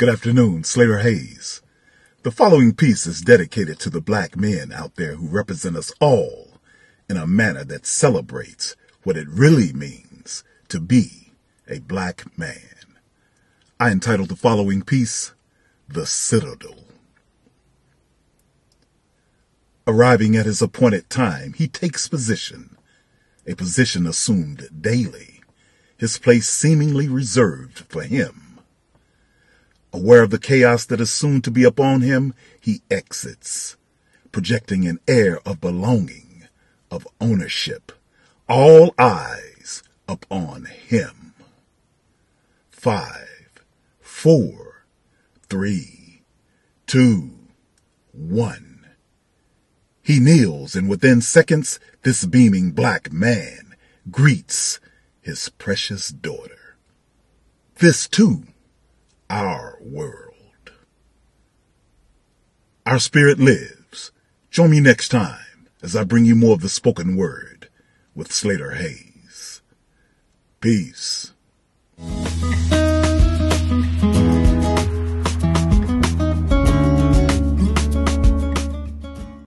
Good afternoon, Slater Hayes. The following piece is dedicated to the black men out there who represent us all in a manner that celebrates what it really means to be a black man. I entitled the following piece, The Citadel. Arriving at his appointed time, he takes position, a position assumed daily, his place seemingly reserved for him. Aware of the chaos that is soon to be upon him, he exits, projecting an air of belonging, of ownership, all eyes upon him. Five, four, three, two, one. He kneels, and within seconds, this beaming black man greets his precious daughter. This, too, our world. Our spirit lives. Join me next time as I bring you more of the spoken word with Slater Hayes. Peace.